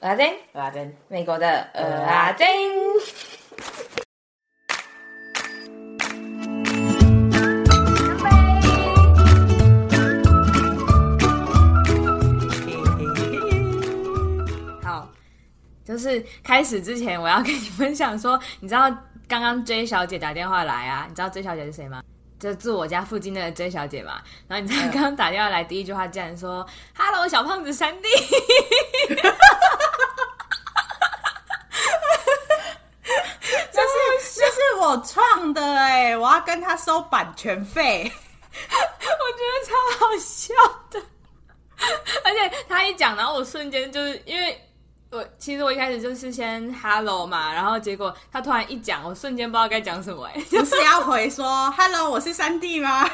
阿珍，阿珍，美国的呃阿珍。好，就是开始之前，我要跟你分享说，你知道刚刚 J 小姐打电话来啊？你知道 J 小姐是谁吗？就住我家附近的 J 小姐嘛。然后你知道刚刚打电话来第一句话竟然说：“Hello，小胖子三弟。”这是这是我创的哎，我要跟他收版权费，我觉得超好笑的。而且他一讲，然后我瞬间就是因为我其实我一开始就是先 hello 嘛，然后结果他突然一讲，我瞬间不知道该讲什么哎，就是要回说 hello，我是三弟吗？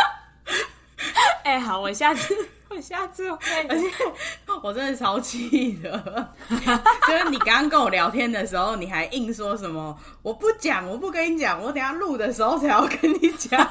哎，好，我下次我下次会，而且我真的超气的，就是你刚刚跟我聊天的时候，你还硬说什么我不讲，我不跟你讲，我等下录的时候才要跟你讲。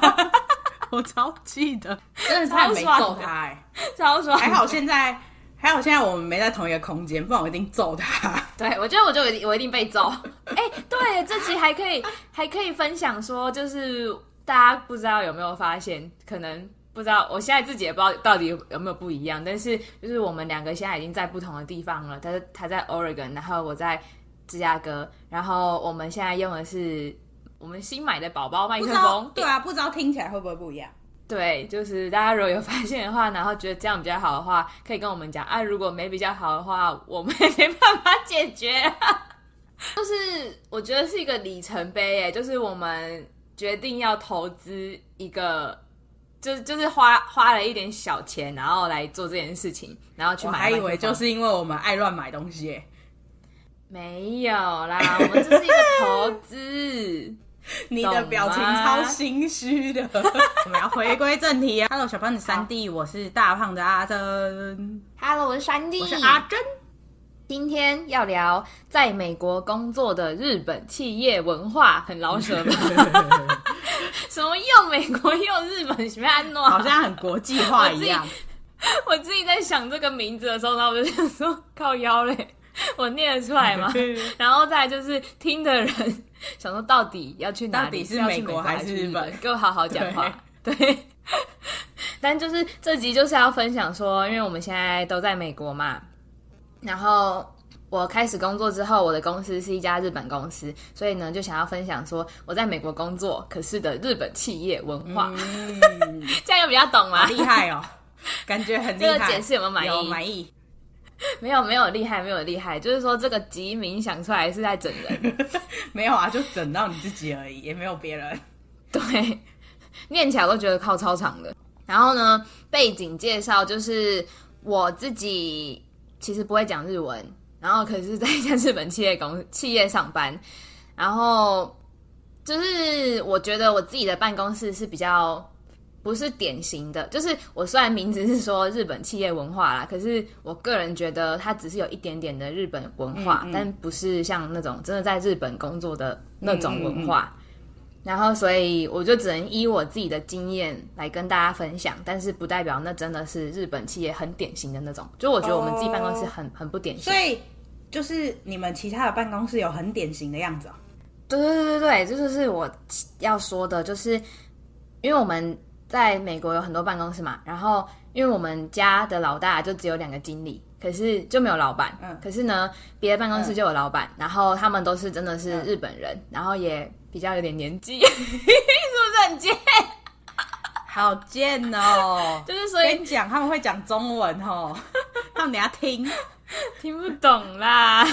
我超气的，真的差点没揍他哎，超爽！还好现在还好现在我们没在同一个空间，不然我一定揍他。对，我觉得我就一定我一定被揍。哎、欸，对，这集还可以还可以分享说，就是大家不知道有没有发现，可能不知道，我现在自己也不知道到底有没有不一样，但是就是我们两个现在已经在不同的地方了。他他在 Oregon，然后我在芝加哥，然后我们现在用的是。我们新买的宝宝麦克风，对啊，不知道听起来会不会不一样？对，就是大家如果有发现的话，然后觉得这样比较好的话，可以跟我们讲啊。如果没比较好的话，我们也没办法解决。就是我觉得是一个里程碑，哎，就是我们决定要投资一个，就是就是花花了一点小钱，然后来做这件事情，然后去买。我还以为就是因为我们爱乱买东西，没有啦，我们这是一个投资。你的表情超心虚的，我们要回归正题啊！Hello，小胖子三弟，我是大胖的阿珍。Hello，我是三弟，我是阿珍。今天要聊在美国工作的日本企业文化，很饶舌吗？什么又美国又日本，什么安诺？好像很国际化一样。我自己在想这个名字的时候，然后我就想说靠腰嘞，我念得出来吗？然后再来就是听的人。想说到底要去哪里？到底是美国还是日本？给我好好讲话。对，对但就是这集就是要分享说，因为我们现在都在美国嘛。然后我开始工作之后，我的公司是一家日本公司，所以呢就想要分享说我在美国工作可是的日本企业文化。嗯、这样又比较懂吗？厉害哦，感觉很 厉害。这个解释有没有满意？有满意。没有没有厉害没有厉害，就是说这个吉名想出来是在整人，没有啊，就整到你自己而已，也没有别人。对，念起来都觉得靠超长的。然后呢，背景介绍就是我自己其实不会讲日文，然后可是在一家日本企业公企业上班，然后就是我觉得我自己的办公室是比较。不是典型的，就是我虽然名字是说日本企业文化啦，可是我个人觉得它只是有一点点的日本文化，嗯嗯，但不是像那种真的在日本工作的那种文化。然后，所以我就只能依我自己的经验来跟大家分享，但是不代表那真的是日本企业很典型的那种。就我觉得我们自己办公室很、哦、很不典型。所以，就是你们其他的办公室有很典型的样子啊？对对对对对，这就是我要说的，就是因为我们。在美国有很多办公室嘛，然后因为我们家的老大就只有两个经理，可是就没有老板。嗯，可是呢，别的办公室就有老板，嗯，然后他们都是真的是日本人，嗯，然后也比较有点年纪，是不是很贱？好贱哦！就是所以讲，他们会讲中文哦，他们等下听听不懂啦。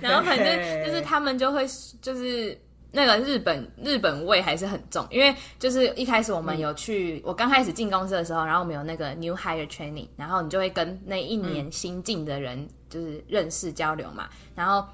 然后反正就是他们就会就是。那个日本日本味还是很重，因为就是一开始我们有去，嗯、我刚开始进公司的时候，然后我们有那个 new hire training，然后你就会跟那一年新进的人就是认识交流嘛，然后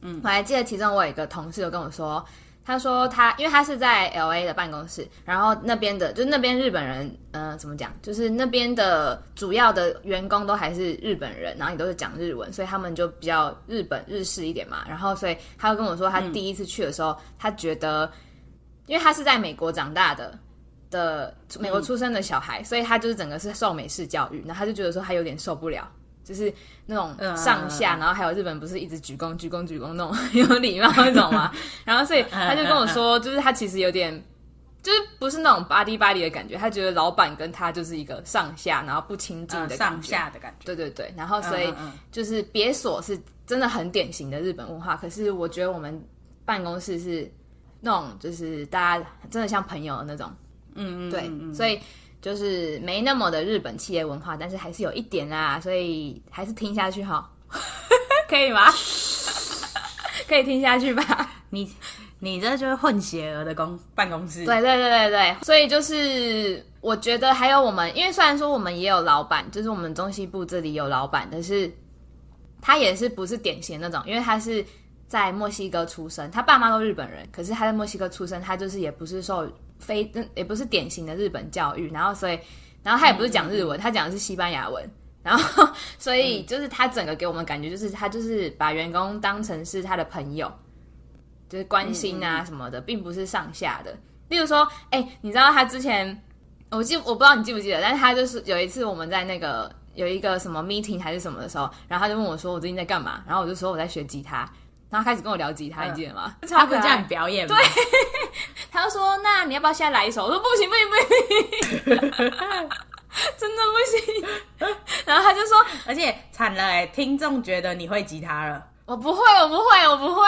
嗯，我还记得其中我有一个同事有跟我说。他说他，因为他是在 LA 的办公室，然后那边的，就那边日本人，呃，怎么讲？就是那边的主要的员工都还是日本人，然后也都是讲日文，所以他们就比较日本日式一点嘛。然后，所以他就跟我说，他第一次去的时候，他觉得，因为他是在美国长大的的美国出生的小孩，所以他就是整个是受美式教育，然后他就觉得说他有点受不了。就是那种上下，然后还有日本不是一直鞠躬鞠躬鞠躬那种 有礼貌那种吗？然后所以他就跟我说，就是他其实有点。就是不是那种 buddy buddy 的感觉，他觉得老板跟他就是一个上下，然后不亲近的感觉、呃、上下的感觉。对对对，然后所以就是别所是真的很典型的日本文化，可是我觉得我们办公室是那种就是大家真的像朋友的那种，嗯嗯，对，所以就是没那么的日本企业文化，但是还是有一点啦，所以还是听下去哈，可以吗？可以听下去吧，你。你这就是混血儿的公办公室，对对对对对，所以就是我觉得还有我们，因为虽然说我们也有老板，就是我们中西部这里有老板，但是他也是不是典型那种，因为他是在墨西哥出生，他爸妈都日本人，可是他在墨西哥出生，他就是也不是受非也不是典型的日本教育，然后所以然后他也不是讲日文，嗯、他讲的是西班牙文，然后 所以就是他整个给我们感觉就是他就是把员工当成是他的朋友。就是关心啊什么的，并不是上下的。例如说，哎、欸，你知道他之前，我记我不知道你记不记得，但是他就是有一次我们在那个有一个什么 meeting 还是什么的时候，然后他就问我说我最近在干嘛，然后我就说我在学吉他，然后开始跟我聊吉他，嗯、你记得吗？他不是叫你表演吗？对，他就说那你要不要现在来一首？我说不行不行不行，真的不行。然后他就说，而且惨了哎，听众觉得你会吉他了。我不会，我不会，我不会，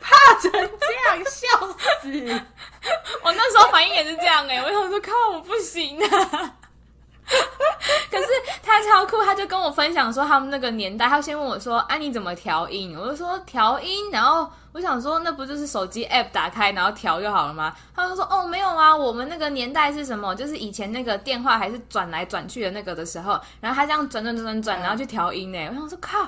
怕成这样，笑死！我那时候反应也是这样哎、欸，我想说靠，我不行啊。可是他超酷，他就跟我分享说他们那个年代，他先问我说：“啊，你怎么调音？”我就说：“调音。”然后我想说，那不就是手机 app 打开然后调就好了吗？他就说：“哦，没有啊，我们那个年代是什么？就是以前那个电话还是转来转去的那个的时候，然后他这样转转转转转，然后去调音呢。”我想说靠。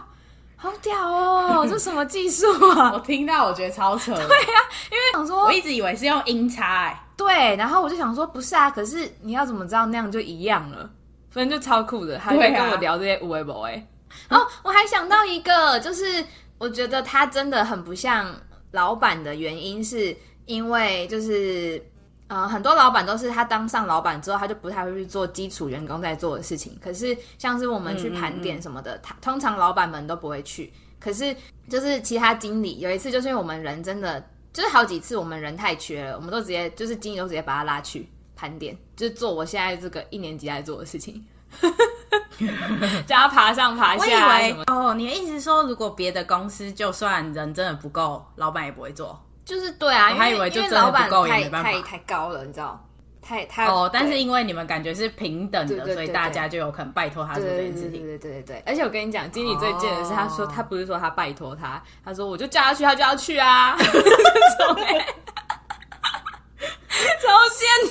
好屌哦！这什么技术啊？我听到我觉得超扯。对呀、啊，因为想说，我一直以为是用音叉哎。对，然后我就想说，不是啊，可是你要怎么知道那样就一样了？反正就超酷的，他就跟我聊这些无为博哎。然后我还想到一个，就是我觉得他真的很不像老板的原因，是因为就是。呃，很多老板都是他当上老板之后，他就不太会去做基础员工在做的事情。可是像是我们去盘点什么的，他、嗯嗯嗯、通常老板们都不会去。可是就是其他经理有一次，就是因为我们人真的就是好几次我们人太缺了，我们都直接就是经理都直接把他拉去盘点，就是做我现在这个一年级在做的事情，叫他爬上爬下。我以为哦，你的意思说，如果别的公司就算人真的不够，老板也不会做。就是对啊，我还以为就真的不够，也没办法。太太高了，你知道？太太哦，但是因为你们感觉是平等的，对对对对，所以大家就有可能拜托他做这件事情。对对对对对，而且我跟你讲，经理最贱的是，他说他不是说他拜托他，他说我就叫他去，他就要去啊。超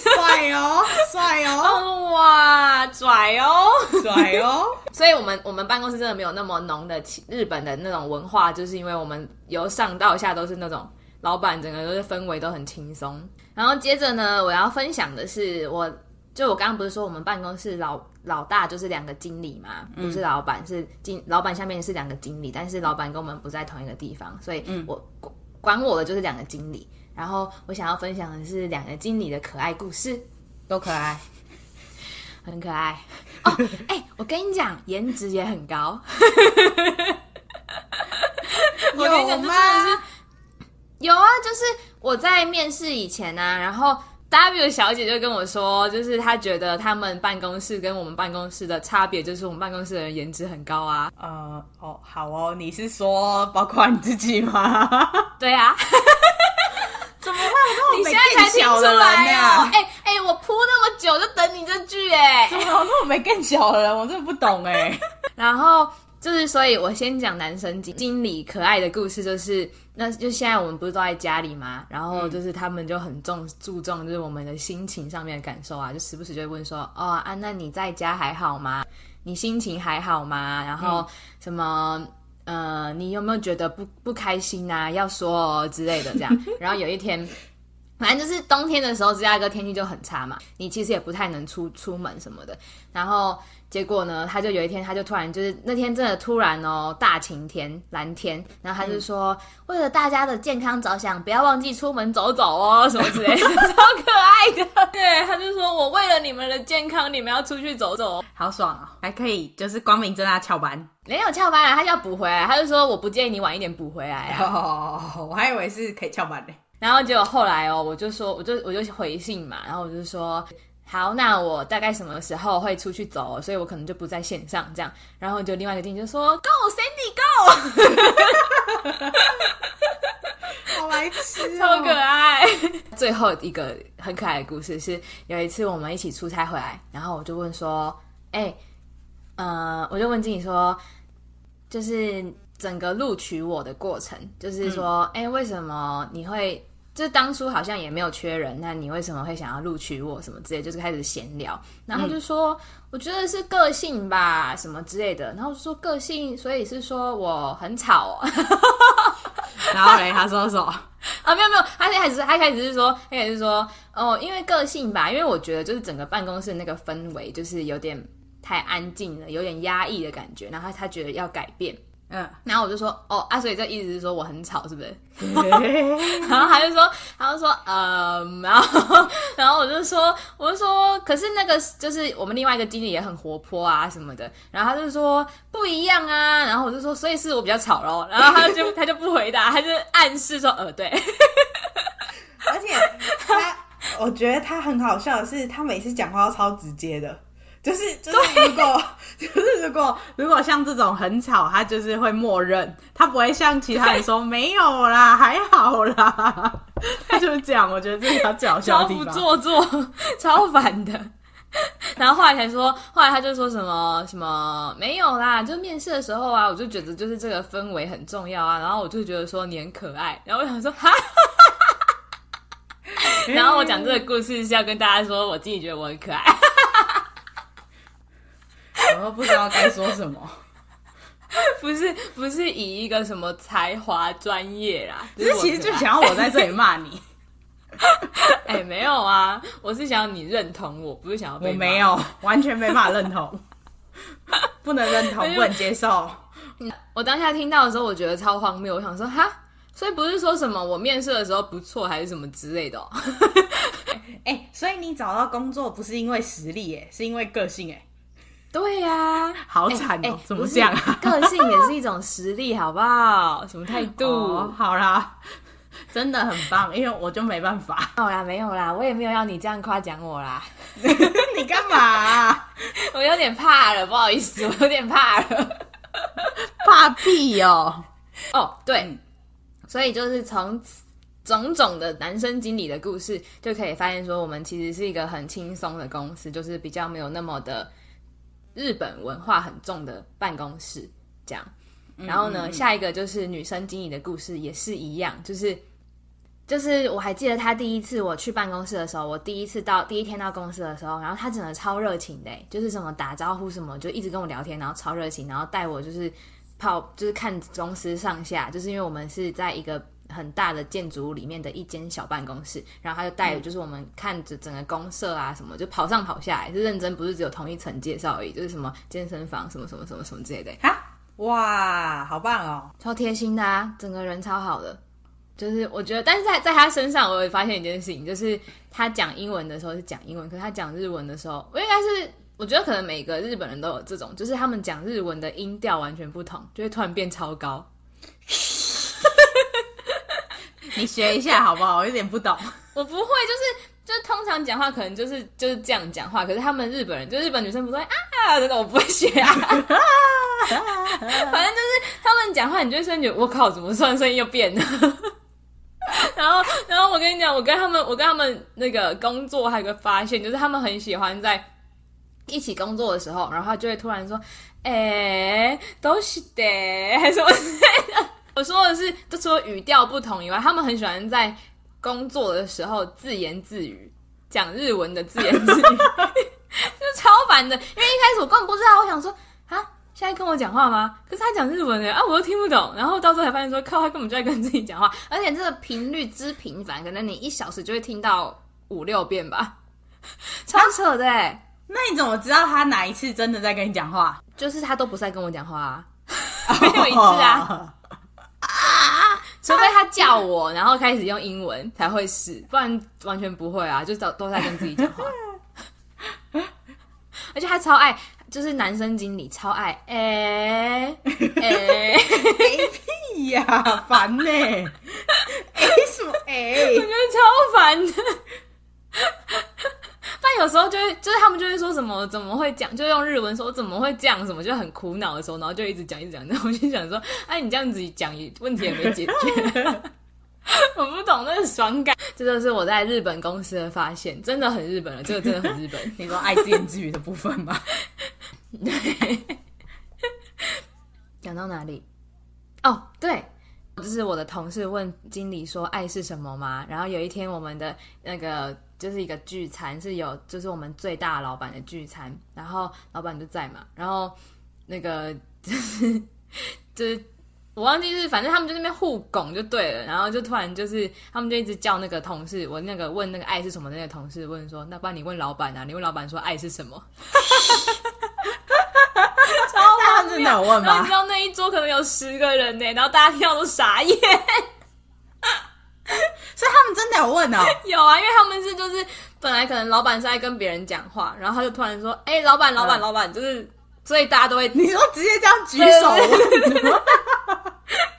帅哦，帅哦，哇，拽哦，拽哦。所以我们我们办公室真的没有那么浓的日本的那种文化，就是因为我们由上到下都是那种。老板整个都是氛围都很轻松，然后接着呢，我要分享的是我，就我刚刚不是说我们办公室老老大就是两个经理嘛，不是老板，是经老板下面是两个经理，但是老板跟我们不在同一个地方，所以我管我的就是两个经理。然后我想要分享的是两个经理的可爱故事，多可爱，很可爱哦。哎、欸，我跟你讲，颜值也很高。我跟你讲，真的是。有啊，就是我在面试以前呢、啊，然后 W 小姐就跟我说，就是她觉得他们办公室跟我们办公室的差别，就是我们办公室的人颜值很高啊。呃，哦，好哦，你是说包括你自己吗？对啊。怎么会？我你现在才听出来啊？哎哎、我铺那么久就等你这句哎、欸。怎么那我没更小的人？我真的不懂哎、欸。然后。就是，所以我先讲男生经经理可爱的故事，就是，那就现在我们不是都在家里吗？然后就是他们就很重注重就是我们的心情上面的感受啊，就时不时就会问说，哦啊，那你在家还好吗？你心情还好吗？然后什么，呃，你有没有觉得不不开心啊？要说哦之类的这样。然后有一天，反正就是冬天的时候，芝加哥天气就很差嘛，你其实也不太能出出门什么的。然后结果呢，他就有一天，他就突然就是那天真的突然哦，大晴天，蓝天，然后他就说，嗯、为了大家的健康着想，不要忘记出门走走哦，什么之类的，超可爱的。对，他就说我为了你们的健康，你们要出去走走，好爽哦，还可以就是光明正大翘班，没有翘班啊，他就要补回来，他就说我不建议你晚一点补回来啊。哦，我还以为是可以翘班呢。然后结果后来哦，我就说，我就我就回信嘛，然后我就说，好，那我大概什么时候会出去走，所以我可能就不在线上这样。然后就另外一个经理就说，Go Sandy Go，好来吃，超可爱。最后一个很可爱的故事是，有一次我们一起出差回来，然后我就问说，哎、欸，呃，我就问经理说，就是。整个录取我的过程，就是说，哎、嗯欸，为什么你会？就是当初好像也没有缺人，那你为什么会想要录取我？什么之类，就是开始闲聊。然后就说、嗯，我觉得是个性吧，什么之类的。然后说个性，所以是说我很吵、喔。然后嘞，他说什么？啊，没有没有，他一开始他开始是说，他开始是说，哦，因为个性吧，因为我觉得就是整个办公室那个氛围就是有点太安静了，有点压抑的感觉。然后他他觉得要改变。嗯，然后我就说，哦啊，所以这意思是说我很吵，是不是？然后他就说，他就说，嗯，然后，然后我就说，我就说，可是那个就是我们另外一个经理也很活泼啊什么的，然后他就说不一样啊，然后我就说，所以是我比较吵咯，然后他就 他就不回答，他就暗示说，呃，对，而且他，我觉得他很好笑的是，他每次讲话都超直接的。就是就是，如果就是如果如果像这种很吵，他就是会默认，他不会像其他人说没有啦，还好啦，他就是这样。我觉得这是他最好笑的地方，超不做作，超烦的。然后后来才说，后来他就说什么什么没有啦，就面试的时候啊，我就觉得就是这个氛围很重要啊。然后我就觉得说你很可爱，然后我想说哈，然后我讲这个故事是要跟大家说，我自己觉得我很可爱。我都不知道该说什么，不是不是以一个什么才华专业啦，只是其实就想要我在这里骂你。哎、欸，没有啊，我是想要你认同我，不是想要被。我没有，完全没办法认同，不能认同，不能接受。我当下听到的时候，我觉得超荒谬。我想说，哈，所以不是说什么我面试的时候不错，还是什么之类的、哦？哎、欸，所以你找到工作不是因为实力、欸，哎，是因为个性、欸，哎。对呀、啊，好惨哦、喔欸！怎么这样啊？个性也是一种实力，好不好？什么态度、哦？好啦，真的很棒，因为我就没办法。好啦，没有啦，我也没有要你这样夸奖我啦。你干嘛、啊？我有点怕了，不好意思，我有点怕了。怕屁哦！哦，对，所以就是从种种的男生经理的故事，就可以发现说，我们其实是一个很轻松的公司，就是比较没有那么的。日本文化很重的办公室，这样。然后呢，下一个就是女生经营的故事，也是一样，就是就是我还记得她第一次我去办公室的时候，我第一次到第一天到公司的时候，然后她真的超热情的，就是什么打招呼什么，就一直跟我聊天，然后超热情，然后带我就是跑，就是看公司上下，就是因为我们是在一个。很大的建筑物里面的一间小办公室，然后他就带着，就是我们看着整个公社啊什么，就跑上跑下来，是认真，不是只有同一层介绍而已，就是什么健身房什么什么什么什么之类的。哈，哇，好棒哦，超贴心的啊，整个人超好的。就是我觉得，但是在在他身上，我也发现一件事情，就是他讲英文的时候是讲英文，可是他讲日文的时候，我应该是我觉得可能每个日本人都有这种，就是他们讲日文的音调完全不同，就会突然变超高。你学一下好不好？我有点不懂。我不会，就是就是通常讲话可能就是就是这样讲话，可是他们日本人，就日本女生不会啊，真的我不会学啊。反正就是他们讲话，你就会觉得我靠，怎么突然声音又变了？然后然后我跟你讲，我跟他们我跟他们那个工作还有个发现，就是他们很喜欢在一起工作的时候，然后就会突然说，哎、欸，都是的，还是什么之类的。我说的是，就除了语调不同以外，他们很喜欢在工作的时候自言自语，讲日文的自言自语，就超烦的。因为一开始我根本不知道，我想说啊，现在跟我讲话吗？可是他讲日文的啊，我又听不懂。然后到时候才发现说，靠，他根本就在跟自己讲话，而且这个频率之频繁，可能你一小时就会听到五六遍吧，超扯的。那你怎么知道他哪一次真的在跟你讲话？就是他都不是在跟我讲话啊，没有一次啊。啊！除非他叫我，然后开始用英文才会是，不然完全不会啊，就都都在跟自己讲话。而且他超爱。就是男生经理超爱 哎哎屁呀，烦呢！哎什么哎？我觉得超烦的。但有时候就会，就是他们就会说什么怎么会讲，就用日文说怎么会这样，什么就很苦恼的时候，然后就一直讲一直讲。然后我就想说，哎，你这样子讲，问题也没解决。我不懂那个爽感，这就是我在日本公司的发现，真的很日本了。这个真的很日本。你说爱自言自语的部分吗？对，讲到哪里？哦、oh，对，就是我的同事问经理说爱是什么吗？然后有一天我们的那个就是一个聚餐，是有就是我们最大老板的聚餐，然后老板就在嘛，然后那个就是就是。我忘记是，反正他们就那边互拱就对了，然后就突然就是他们就一直叫那个同事，我那个问那个爱是什么的那个同事问说，那不然你问老板啊？你问老板说爱是什么？超荒谬！真的有问吗？然后你知道那一桌可能有十个人呢，然后大家听到都傻眼。有问哦？有啊，因为他们是就是本来可能老板是在跟别人讲话，然后他就突然说，哎、欸，老板，老板，老板，就是。所以大家都会，你说直接这样举手，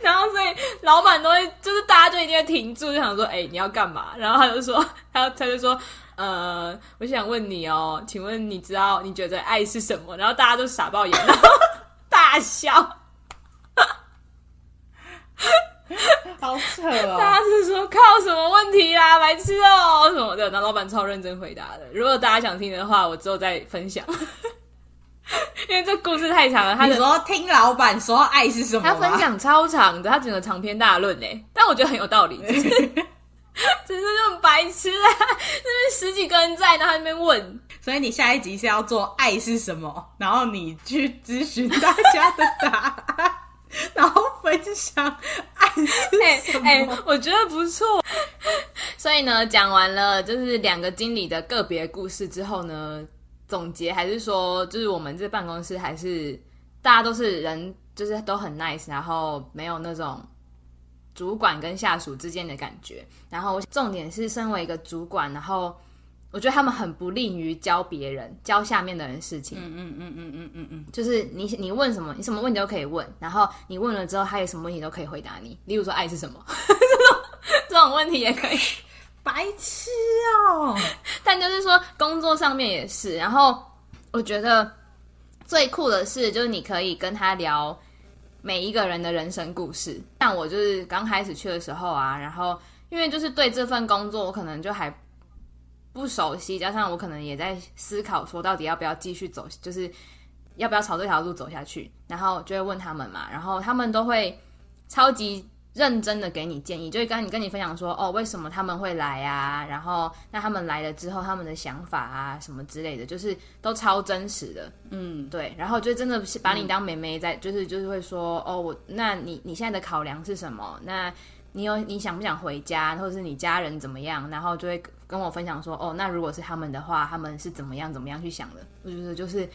然后所以老板都会，就是大家就一定会停住，就想说，哎、欸，你要干嘛？然后他就说，他他就说，呃，我想问你哦，请问你知道你觉得爱是什么？然后大家都傻爆眼，然后大笑，好扯哦！大家是说靠什么问题啊？白痴哦什么的？那老板超认真回答的。如果大家想听的话，我之后再分享。因为这故事太长了，他说听老板说爱是什么？他分享超长的，他整个长篇大论呢，但我觉得很有道理，只是只是就很白痴啊！那边十几个人在，然后那边问，所以你下一集是要做爱是什么？然后你去咨询大家的答案，然后分享爱是什么？哎、欸欸，我觉得不错。所以呢，讲完了就是两个经理的个别故事之后呢。总结还是说，就是我们这办公室还是大家都是人，就是都很 nice，然后没有那种主管跟下属之间的感觉。然后重点是，身为一个主管，然后我觉得他们很不利于教别人、教下面的人事情。嗯嗯嗯嗯嗯嗯嗯，就是你你问什么，你什么问题都可以问，然后你问了之后，他有什么问题都可以回答你。例如说，爱是什么？这 种这种问题也可以。白痴哦！但就是说，工作上面也是。然后我觉得最酷的是，就是你可以跟他聊每一个人的人生故事。像我就是刚开始去的时候啊，然后因为就是对这份工作我可能就还不熟悉，加上我可能也在思考说到底要不要继续走，就是要不要朝这条路走下去。然后就会问他们嘛，然后他们都会超级。认真的给你建议，就会跟你跟你分享说，哦，为什么他们会来啊？然后那他们来了之后，他们的想法啊，什么之类的，就是都超真实的。嗯，对。然后就真的是把你当妹妹在，嗯、就是就是会说，哦，我那你你现在的考量是什么？那你有你想不想回家，或者是你家人怎么样？然后就会跟我分享说，哦，那如果是他们的话，他们是怎么样怎么样去想的？我觉得就是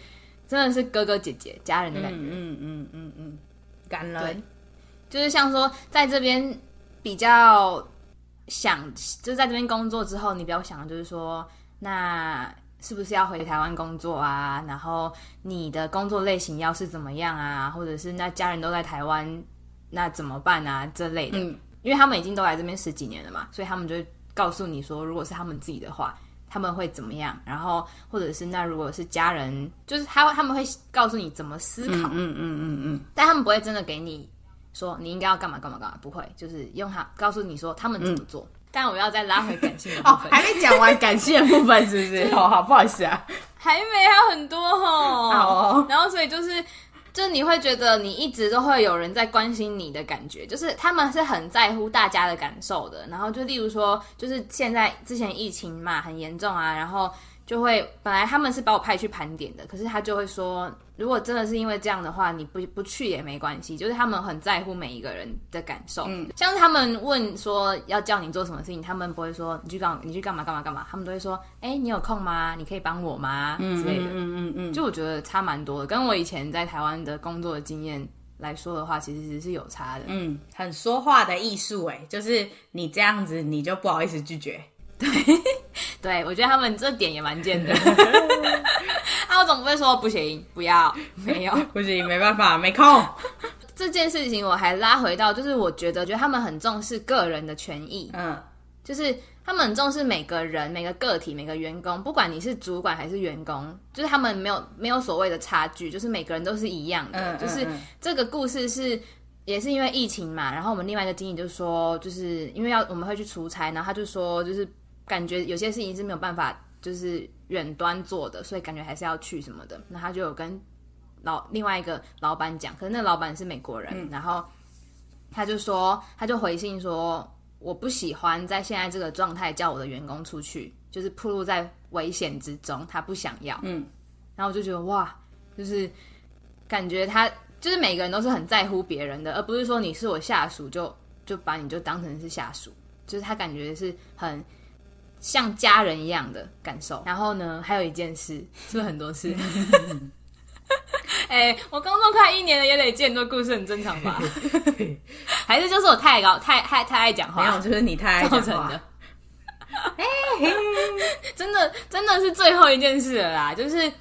真的是哥哥姐姐家人的感觉。嗯嗯嗯嗯，感人。就是像说，在这边比较想，就是在这边工作之后，你比较想的，就是说，那是不是要回台湾工作啊？然后你的工作类型要是怎么样啊？或者是那家人都在台湾，那怎么办啊？这类的，嗯，因为他们已经都来这边十几年了嘛，所以他们就会告诉你说，如果是他们自己的话，他们会怎么样？然后或者是那如果是家人，就是他他们会告诉你怎么思考，嗯嗯嗯嗯嗯，但他们不会真的给你。说你应该要干嘛干嘛干嘛，不会，就是用他告诉你说他们怎么做。嗯、但我要再拉回感性的部分，哦、还没讲完感性的部分，是不是？好 好，不好意思啊，还没，还有很多哦。好哦，然后所以就是，就你会觉得你一直都会有人在关心你的感觉，就是他们是很在乎大家的感受的。然后就例如说，就是现在之前疫情嘛很严重啊，然后就会本来他们是把我派去盘点的，可是他就会说。如果真的是因为这样的话，你不不去也没关系。就是他们很在乎每一个人的感受。嗯，像是他们问说要叫你做什么事情，他们不会说你去干你去干嘛干嘛干嘛，他们都会说，哎、欸，你有空吗？你可以帮我吗？之类的。嗯嗯嗯嗯，嗯。就我觉得差蛮多的，跟我以前在台湾的工作的经验来说的话，其实是有差的。嗯，很说话的艺术，哎，就是你这样子，你就不好意思拒绝。对，对我觉得他们这点也蛮贱的。啊，我总不会说不行，不要，没有，不行，没办法，没空。这件事情我还拉回到，就是我觉得，觉得他们很重视个人的权益。嗯，就是他们很重视每个人、每个个体、每个员工，不管你是主管还是员工，就是他们没有没有所谓的差距，就是每个人都是一样的。嗯，就是这个故事是也是因为疫情嘛，然后我们另外一个经理就说，就是因为要我们会去出差，然后他就说，就是。感觉有些事情是没有办法，就是远端做的，所以感觉还是要去什么的。那他就有跟老另外一个老板讲，可是那老板是美国人，嗯，然后他就说，他就回信说，我不喜欢在现在这个状态叫我的员工出去，就是暴露在危险之中，他不想要。嗯，然后我就觉得哇，就是感觉他就是每个人都是很在乎别人的，而不是说你是我下属就就把你就当成是下属，就是他感觉是很。像家人一样的感受。然后呢，还有一件事，是不是很多事？哎、欸，我工作快一年了，也得见多故事，很正常吧？还是就是我太高，太太太爱讲话？没有，就是你太爱讲话的。真的真的是最后一件事了啦，就是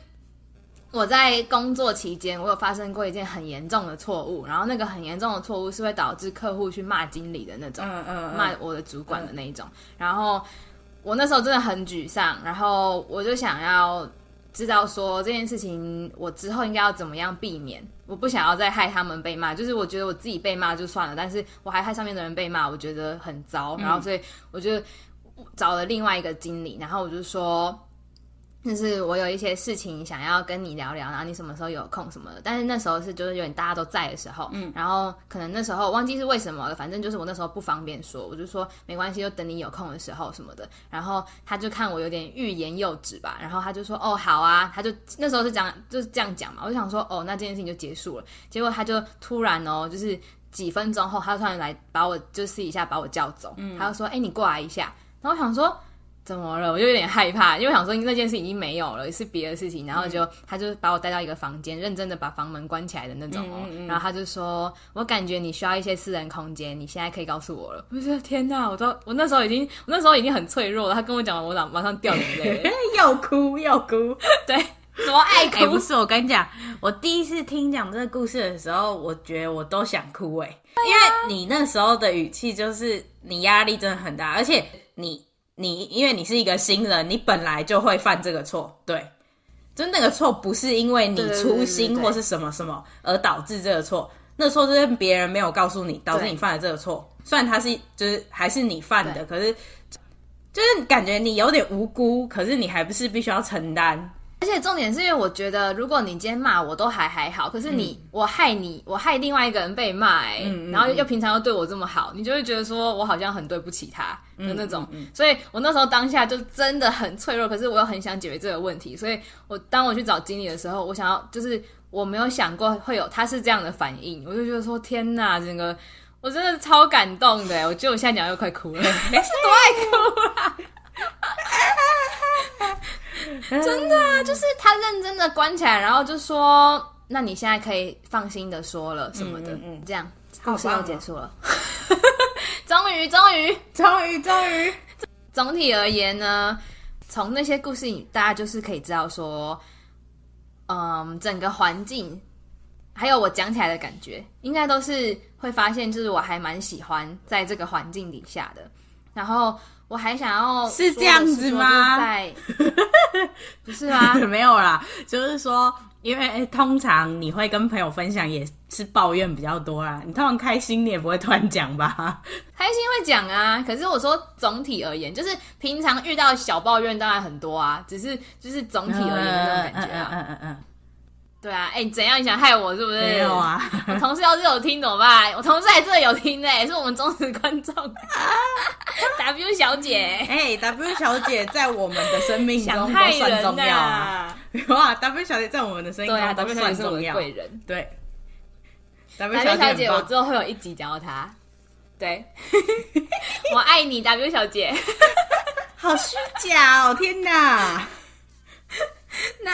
我在工作期间，我有发生过一件很严重的错误，然后那个很严重的错误是会导致客户去骂经理的那种，嗯嗯，骂我的主管的那一种，嗯、然后。我那时候真的很沮丧，然后我就想要知道说这件事情我之后应该要怎么样避免，我不想要再害他们被骂，就是我觉得我自己被骂就算了，但是我还害上面的人被骂，我觉得很糟，然后所以我就找了另外一个经理，然后我就说。就是我有一些事情想要跟你聊聊，然后你什么时候有空什么的。但是那时候是就是有点大家都在的时候，嗯，然后可能那时候忘记是为什么了，反正就是我那时候不方便说，我就说没关系，就等你有空的时候什么的。然后他就看我有点欲言又止吧，然后他就说哦好啊，他就那时候是讲就是这样讲嘛，我就想说哦那这件事情就结束了。结果他就突然哦，就是几分钟后，他突然来把我就私底下把我叫走，嗯，他就说哎你过来一下，然后我想说。怎么了？我就有点害怕，因为我想说那件事已经没有了，是别的事情。然后就、嗯、他就把我带到一个房间，认真的把房门关起来的那种哦。嗯嗯嗯，然后他就说：“我感觉你需要一些私人空间，你现在可以告诉我了。”我说：“天哪！我都我那时候已经我那时候已经很脆弱了。”他跟我讲完，我马马上掉眼泪，要 哭要哭。对，怎么爱哭？欸、不是我跟你讲，我第一次听讲这个故事的时候，我觉得我都想哭哎、啊，因为你那时候的语气就是你压力真的很大，而且你。你因为你是一个新人，你本来就会犯这个错，对，就那个错不是因为你粗心或是什么什么而导致这个错，那错是别人没有告诉你，导致你犯了这个错。虽然他是就是还是你犯的，可是就是感觉你有点无辜，可是你还不是必须要承担。而且重点是因为我觉得，如果你今天骂我都还还好，可是你、嗯、我害你，我害另外一个人被骂、欸，哎、嗯，然后又平常又对我这么好，你就会觉得说我好像很对不起他的那种。嗯嗯嗯、所以我那时候当下就真的很脆弱，可是我又很想解决这个问题，所以我当我去找经理的时候，我想要就是我没有想过会有他是这样的反应，我就觉得说天哪，整个我真的超感动的，我觉得我现在讲又快哭了，没 事，多爱哭啊。真的啊，就是他认真的关起来，然后就说：“那你现在可以放心的说了什么的。”嗯，嗯，这样故事又结束了，终于，终于，终于，终于。总体而言呢，从那些故事里，大家就是可以知道说，嗯，整个环境还有我讲起来的感觉，应该都是会发现，就是我还蛮喜欢在这个环境底下的，然后。我还想要是这样子吗？在不是吗？没有啦，就是说，因为通常你会跟朋友分享，也是抱怨比较多啦。你通常开心，你也不会突然讲吧？开心会讲啊，可是我说总体而言，就是平常遇到小抱怨当然很多啊，只是就是总体而言的那种感觉啊。嗯嗯嗯。嗯嗯嗯对啊，哎，怎样？你想害我是不是？没有啊，我同事要是有听怎么办？我同事还真的有听呢，是我们忠实观众。W 小姐，哎，W 小姐在我们的生命中都算重要啊。哇，W 小姐在我们的生命中都算重要。贵人，对。W 小姐，我之后会有一集讲到她。对，我爱你，W 小姐。好虚假哦！天哪，哪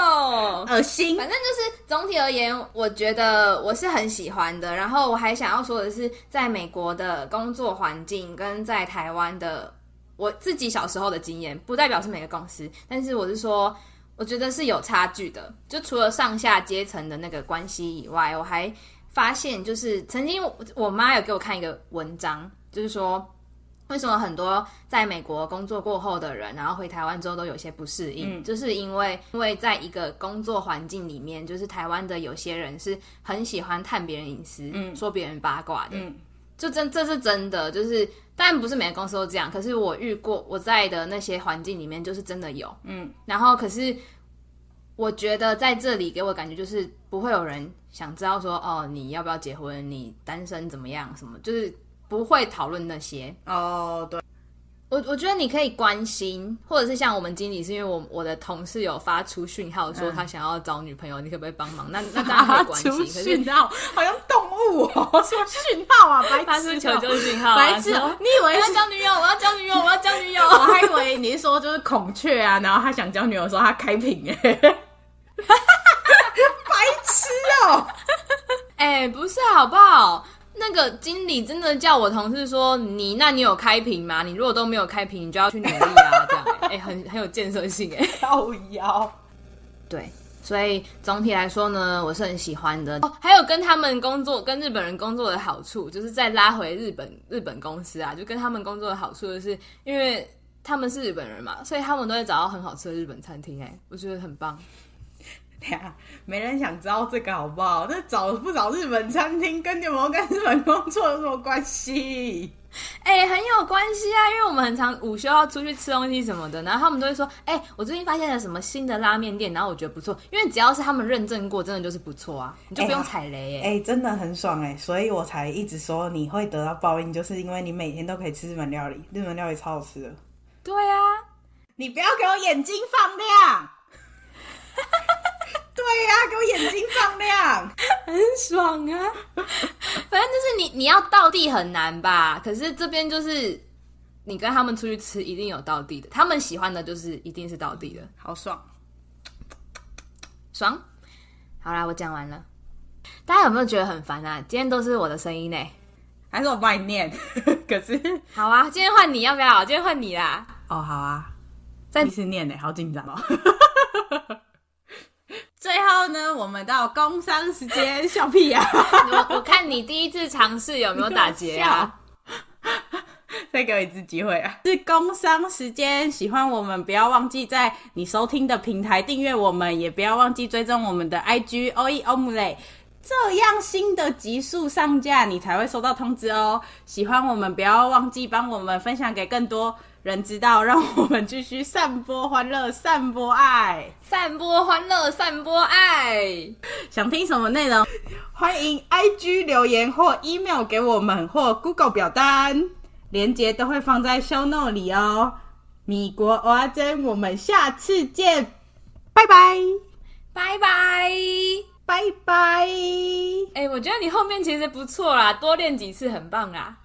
有？恶心。反正就是总体而言，我觉得我是很喜欢的。然后我还想要说的是，在美国的工作环境跟在台湾的我自己小时候的经验，不代表是每个公司，但是我是说，我觉得是有差距的。就除了上下阶层的那个关系以外，我还发现，就是曾经我妈有给我看一个文章，就是说。为什么很多在美国工作过后的人，然后回台湾之后都有些不适应？嗯、就是因为因为在一个工作环境里面，就是台湾的有些人是很喜欢探别人隐私，嗯、说别人八卦的，嗯、就真这是真的。就是当然不是每个公司都这样，可是我遇过我在的那些环境里面，就是真的有。嗯，然后可是我觉得在这里给我感觉就是不会有人想知道说哦，你要不要结婚？你单身怎么样？什么就是。不会讨论那些哦，oh, 对，我我觉得你可以关心，或者是像我们经理，是因为我我的同事有发出讯号说他想要找女朋友，嗯、你可不可以帮忙？那 那大家可以关心。讯号好像动物哦，说讯号啊，白痴，发出求救讯号，白痴，你以为要交女友？我要交女友，我要交女友。我还以为你是说就是孔雀啊，然后他想交女友的时候他开屏哎，白痴哦，哎，不是好不好？那个经理真的叫我同事说你，那你有开屏吗？你如果都没有开屏，你就要去努力啊，这样哎、欸，很很有建设性哎，靠腰。对，所以总体来说呢，我是很喜欢的。哦，还有跟他们工作，跟日本人工作的好处，就是再拉回日本日本公司啊，就跟他们工作的好处就是，因为他们是日本人嘛，所以他们都会找到很好吃的日本餐厅，哎，我觉得很棒。呀，没人想知道这个好不好？那找不找日本餐厅，跟你有没有跟日本工作有什么关系？哎、欸，很有关系啊，因为我们很常午休要出去吃东西什么的，然后他们都会说：“哎、欸，我最近发现了什么新的拉面店，然后我觉得不错。”因为只要是他们认证过，真的就是不错啊，你就不用踩雷哎、欸，哎、欸，真的很爽哎，所以我才一直说你会得到报应，就是因为你每天都可以吃日本料理，日本料理超好吃的。对啊，你不要给我眼睛放亮。对呀、啊，给我眼睛放亮，很爽啊！反正就是你，你要倒地很难吧？可是这边就是你跟他们出去吃，一定有倒地的。他们喜欢的就是一定是倒地的，好爽，爽！好啦，我讲完了。大家有没有觉得很烦啊？今天都是我的声音呢，还是我帮你念？可是好啊，今天换你要不要？今天换你啦！哦，好啊，再一次念呢，好紧张哦。最后呢，我们到工商时间，笑屁呀、啊！我我看你第一次尝试有没有打结啊？再给我一次机会啊！是工商时间，喜欢我们不要忘记在你收听的平台订阅我们，也不要忘记追踪我们的 IG OE Omelette，这样新的集数上架你才会收到通知哦。喜欢我们不要忘记帮我们分享给更多。人知道，让我们继续散播欢乐，散播爱，散播欢乐，散播爱。想听什么内容？欢迎 IG 留言或 email 给我们，或 Google 表单，连接都会放在 show note 里哦。米国蚵仔煎，我们下次见，拜拜，拜拜，拜拜。哎，我觉得你后面其实不错啦，多练几次很棒啦。